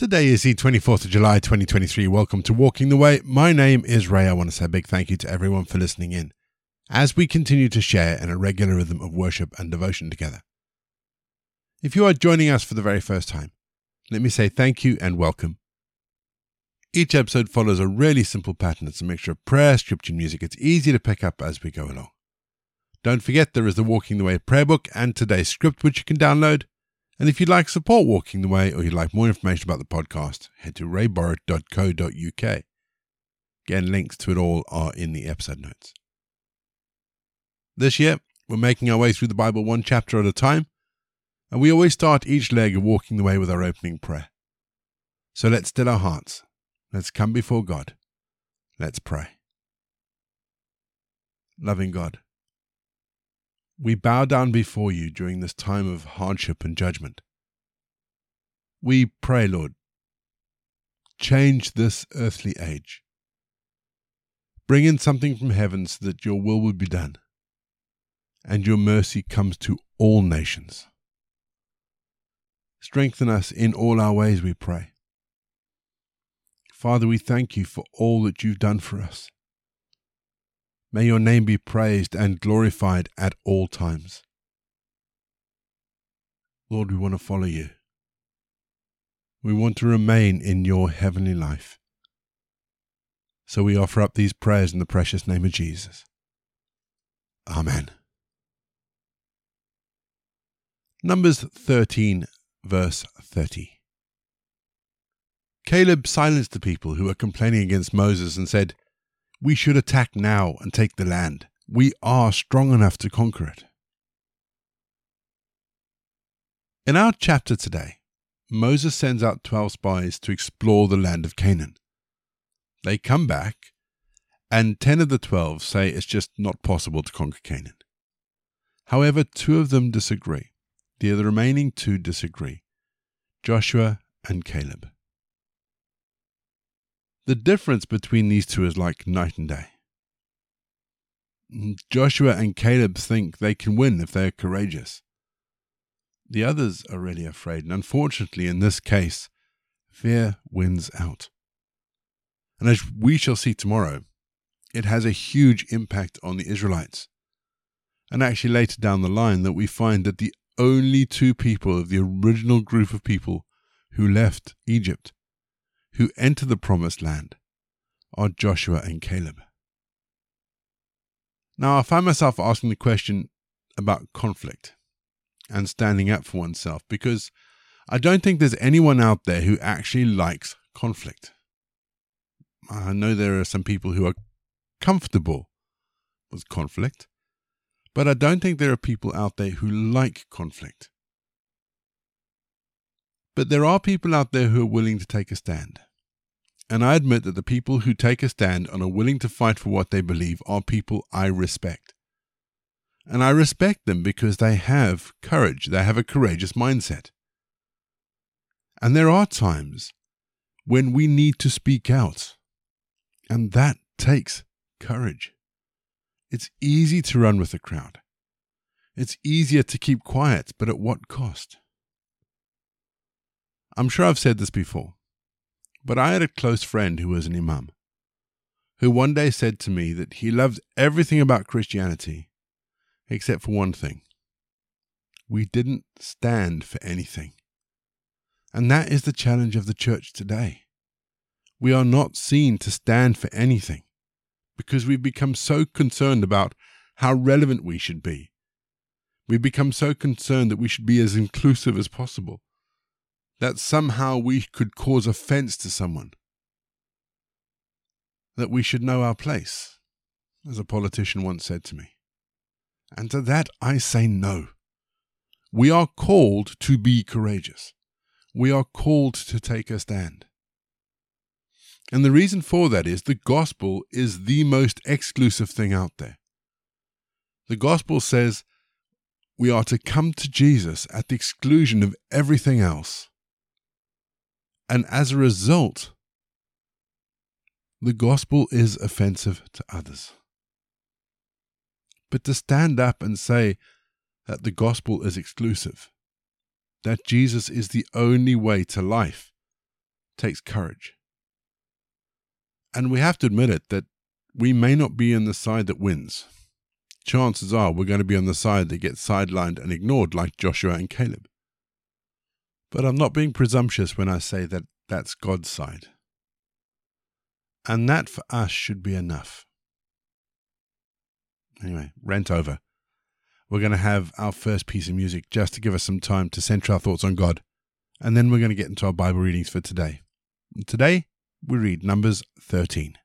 Today is the 24th of July 2023. Welcome to Walking the Way. My name is Ray. I want to say a big thank you to everyone for listening in as we continue to share in a regular rhythm of worship and devotion together. If you are joining us for the very first time, let me say thank you and welcome. Each episode follows a really simple pattern. It's a mixture of prayer, scripture, and music. It's easy to pick up as we go along. Don't forget there is the Walking the Way prayer book and today's script, which you can download and if you'd like support Walking the Way or you'd like more information about the podcast, head to rayborrett.co.uk. Again, links to it all are in the episode notes. This year, we're making our way through the Bible one chapter at a time, and we always start each leg of Walking the Way with our opening prayer. So let's still our hearts. Let's come before God. Let's pray. Loving God, we bow down before you during this time of hardship and judgment. We pray, Lord, change this earthly age. Bring in something from heaven so that your will will be done, and your mercy comes to all nations. Strengthen us in all our ways, we pray. Father, we thank you for all that you've done for us. May your name be praised and glorified at all times. Lord, we want to follow you. We want to remain in your heavenly life. So we offer up these prayers in the precious name of Jesus. Amen. Numbers 13, verse 30. Caleb silenced the people who were complaining against Moses and said, we should attack now and take the land. We are strong enough to conquer it. In our chapter today, Moses sends out 12 spies to explore the land of Canaan. They come back, and 10 of the 12 say it's just not possible to conquer Canaan. However, two of them disagree. The remaining two disagree Joshua and Caleb. The difference between these two is like night and day. Joshua and Caleb think they can win if they are courageous. The others are really afraid, and unfortunately, in this case, fear wins out. And as we shall see tomorrow, it has a huge impact on the Israelites. And actually, later down the line, that we find that the only two people of the original group of people who left Egypt who enter the promised land are Joshua and Caleb. Now, I find myself asking the question about conflict and standing up for oneself because I don't think there's anyone out there who actually likes conflict. I know there are some people who are comfortable with conflict, but I don't think there are people out there who like conflict. But there are people out there who are willing to take a stand. And I admit that the people who take a stand and are willing to fight for what they believe are people I respect. And I respect them because they have courage, they have a courageous mindset. And there are times when we need to speak out, and that takes courage. It's easy to run with the crowd. It's easier to keep quiet, but at what cost? I'm sure I've said this before, but I had a close friend who was an imam, who one day said to me that he loved everything about Christianity except for one thing. We didn't stand for anything. And that is the challenge of the church today. We are not seen to stand for anything because we've become so concerned about how relevant we should be. We've become so concerned that we should be as inclusive as possible that somehow we could cause offense to someone, that we should know our place, as a politician once said to me. And to that I say no. We are called to be courageous. We are called to take a stand. And the reason for that is the gospel is the most exclusive thing out there. The gospel says we are to come to Jesus at the exclusion of everything else. And as a result, the gospel is offensive to others. But to stand up and say that the gospel is exclusive, that Jesus is the only way to life, takes courage. And we have to admit it that we may not be on the side that wins. Chances are we're going to be on the side that gets sidelined and ignored, like Joshua and Caleb. But I'm not being presumptuous when I say that that's God's side. And that for us should be enough. Anyway, rent over. We're going to have our first piece of music just to give us some time to center our thoughts on God. And then we're going to get into our Bible readings for today. And today, we read Numbers 13.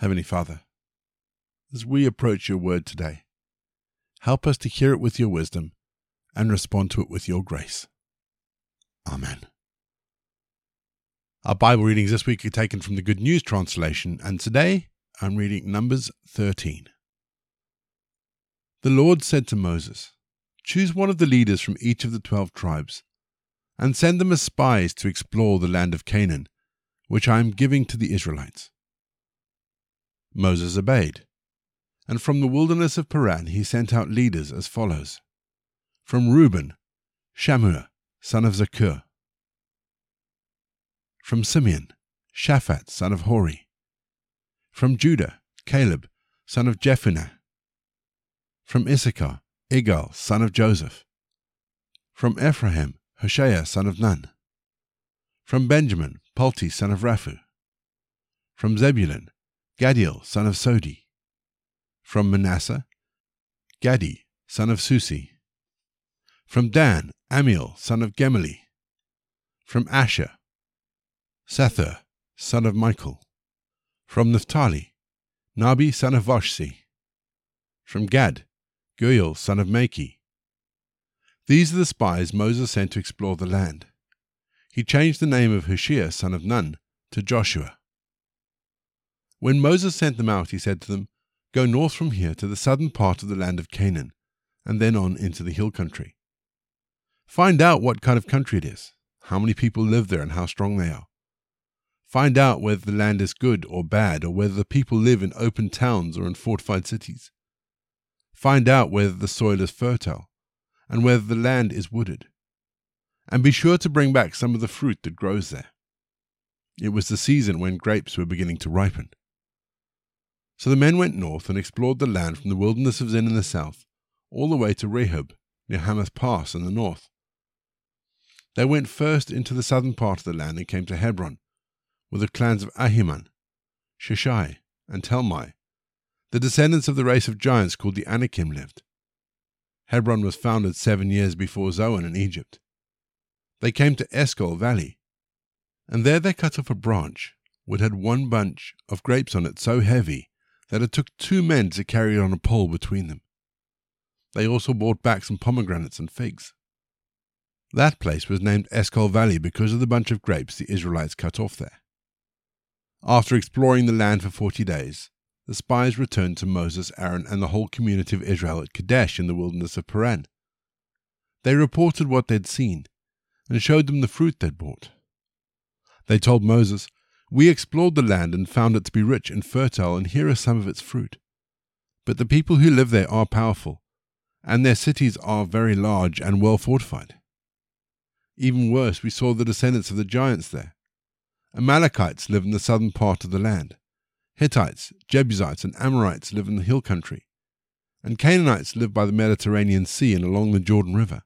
Heavenly Father, as we approach your word today, help us to hear it with your wisdom and respond to it with your grace. Amen. Our Bible readings this week are taken from the Good News Translation, and today I'm reading Numbers 13. The Lord said to Moses, Choose one of the leaders from each of the twelve tribes, and send them as spies to explore the land of Canaan, which I am giving to the Israelites. Moses obeyed. And from the wilderness of Paran he sent out leaders as follows From Reuben, Shammua, son of Zaccur. From Simeon, Shaphat, son of Hori. From Judah, Caleb, son of Jephunneh. From Issachar, Igal, son of Joseph. From Ephraim, Hoshea, son of Nun. From Benjamin, Palti, son of Raphu. From Zebulun, Gaddiel, son of Sodi. From Manasseh, Gaddi, son of Susi. From Dan, Ammiel son of Gemalli. From Asher, Sethur, son of Michael. From Naphtali, Nahbi son of Vophsi. From Gad, Geuel, son of Machi. These are the spies Moses sent to explore the land. He changed the name of Hoshea, son of Nun, to Joshua. When Moses sent them out, he said to them, Go north from here to the southern part of the land of Canaan, and then on into the hill country. Find out what kind of country it is, how many people live there, and how strong they are. Find out whether the land is good or bad, or whether the people live in open towns or in fortified cities. Find out whether the soil is fertile, and whether the land is wooded. and be sure to bring back some of the fruit that grows there. It was the season when grapes were beginning to ripen. So the men went north and explored the land from the wilderness of Zin in the south all the way to Rehob, near Hamath Pass in the north. They went first into the southern part of the land and came to Hebron, where the clans of Ahiman, Sheshai, and Talmai, the descendants of the race of giants called the Anakim, lived. Hebron was founded seven years before Zoan in Egypt. They came to Eshcol Valley, and there they cut off a branch which had one bunch of grapes on it so heavy that it took two men to carry it on a pole between them. They also brought back some pomegranates and figs. That place was named Eshcol Valley because of the bunch of grapes the Israelites cut off there. After exploring the land for forty days, the spies returned to Moses, Aaron, and the whole community of Israel at Kadesh in the wilderness of Paran. They reported what they'd seen and showed them the fruit they'd brought. They told Moses, We explored the land and found it to be rich and fertile, and here are some of its fruit. But the people who live there are powerful, and their cities are very large and well fortified. Even worse, we saw the descendants of the giants there. Amalekites live in the southern part of the land. Hittites, Jebusites, and Amorites live in the hill country, and Canaanites live by the Mediterranean Sea and along the Jordan River.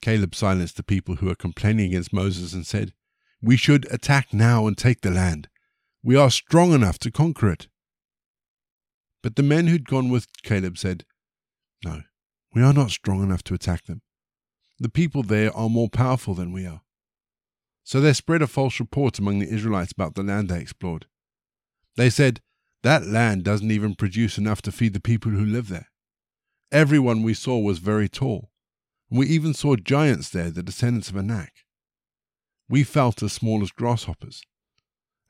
Caleb silenced the people who were complaining against Moses and said, We should attack now and take the land. We are strong enough to conquer it. But the men who'd gone with Caleb said, No, we are not strong enough to attack them. The people there are more powerful than we are. So they spread a false report among the Israelites about the land they explored. They said, That land doesn't even produce enough to feed the people who live there. Everyone we saw was very tall. And we even saw giants there, the descendants of Anak. We felt as small as grasshoppers,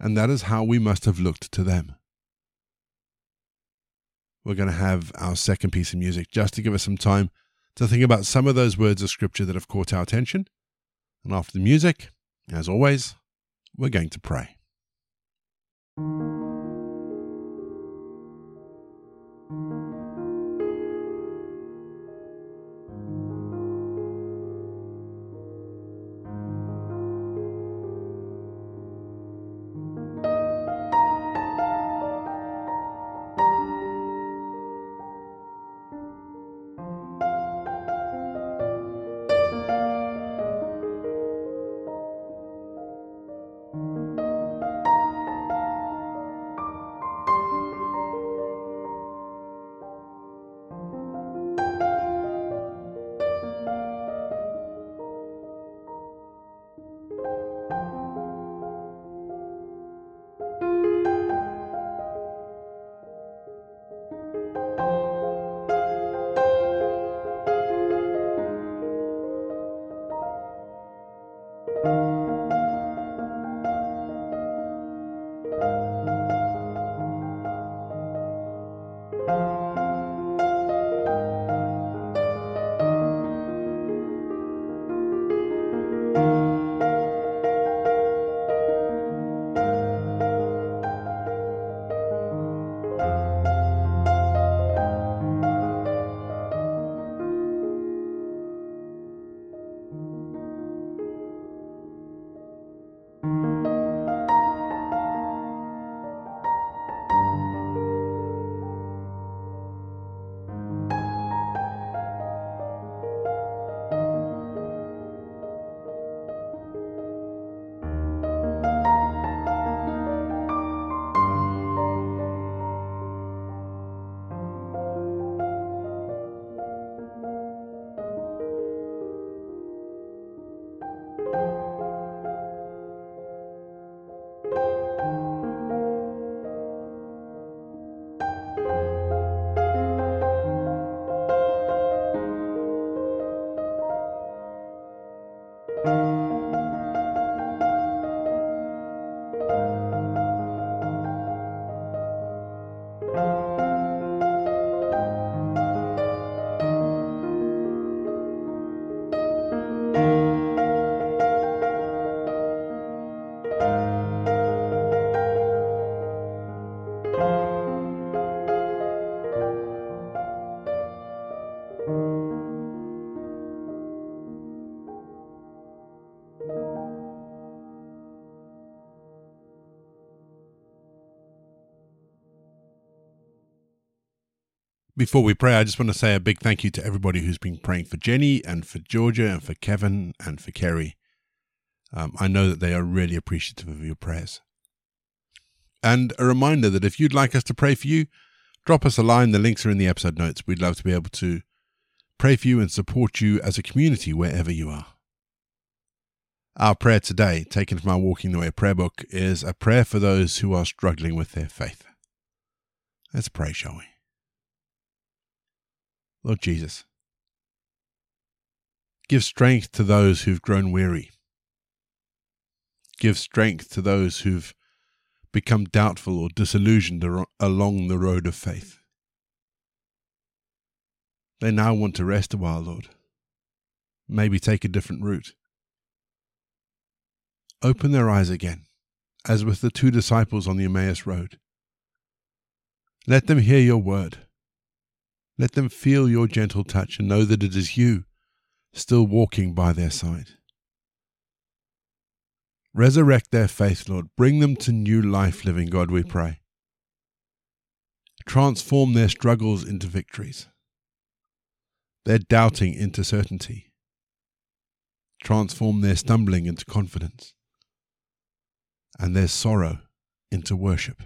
and that is how we must have looked to them. We're going to have our second piece of music just to give us some time to think about some of those words of scripture that have caught our attention. And after the music, as always, we're going to pray. Before we pray, I just want to say a big thank you to everybody who's been praying for Jenny and for Georgia and for Kevin and for Kerry. Um, I know that they are really appreciative of your prayers. And a reminder that if you'd like us to pray for you, drop us a line. The links are in the episode notes. We'd love to be able to pray for you and support you as a community wherever you are. Our prayer today, taken from our Walking the Way prayer book, is a prayer for those who are struggling with their faith. Let's pray, shall we? Lord Jesus, give strength to those who've grown weary. Give strength to those who've become doubtful or disillusioned along the road of faith. They now want to rest a while, Lord. Maybe take a different route. Open their eyes again, as with the two disciples on the Emmaus Road. Let them hear your word let them feel your gentle touch and know that it is you still walking by their side. Resurrect their faith, Lord. Bring them to new life, living God, we pray. Transform their struggles into victories, their doubting into certainty. Transform their stumbling into confidence, and their sorrow into worship.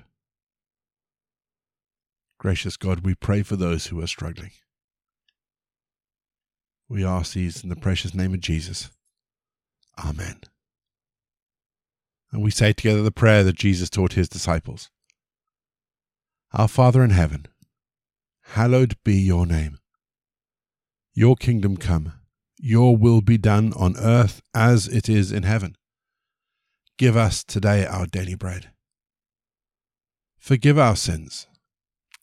Gracious God, we pray for those who are struggling. We ask these in the precious name of Jesus. Amen. And we say together the prayer that Jesus taught his disciples Our Father in heaven, hallowed be your name. Your kingdom come, your will be done on earth as it is in heaven. Give us today our daily bread. Forgive our sins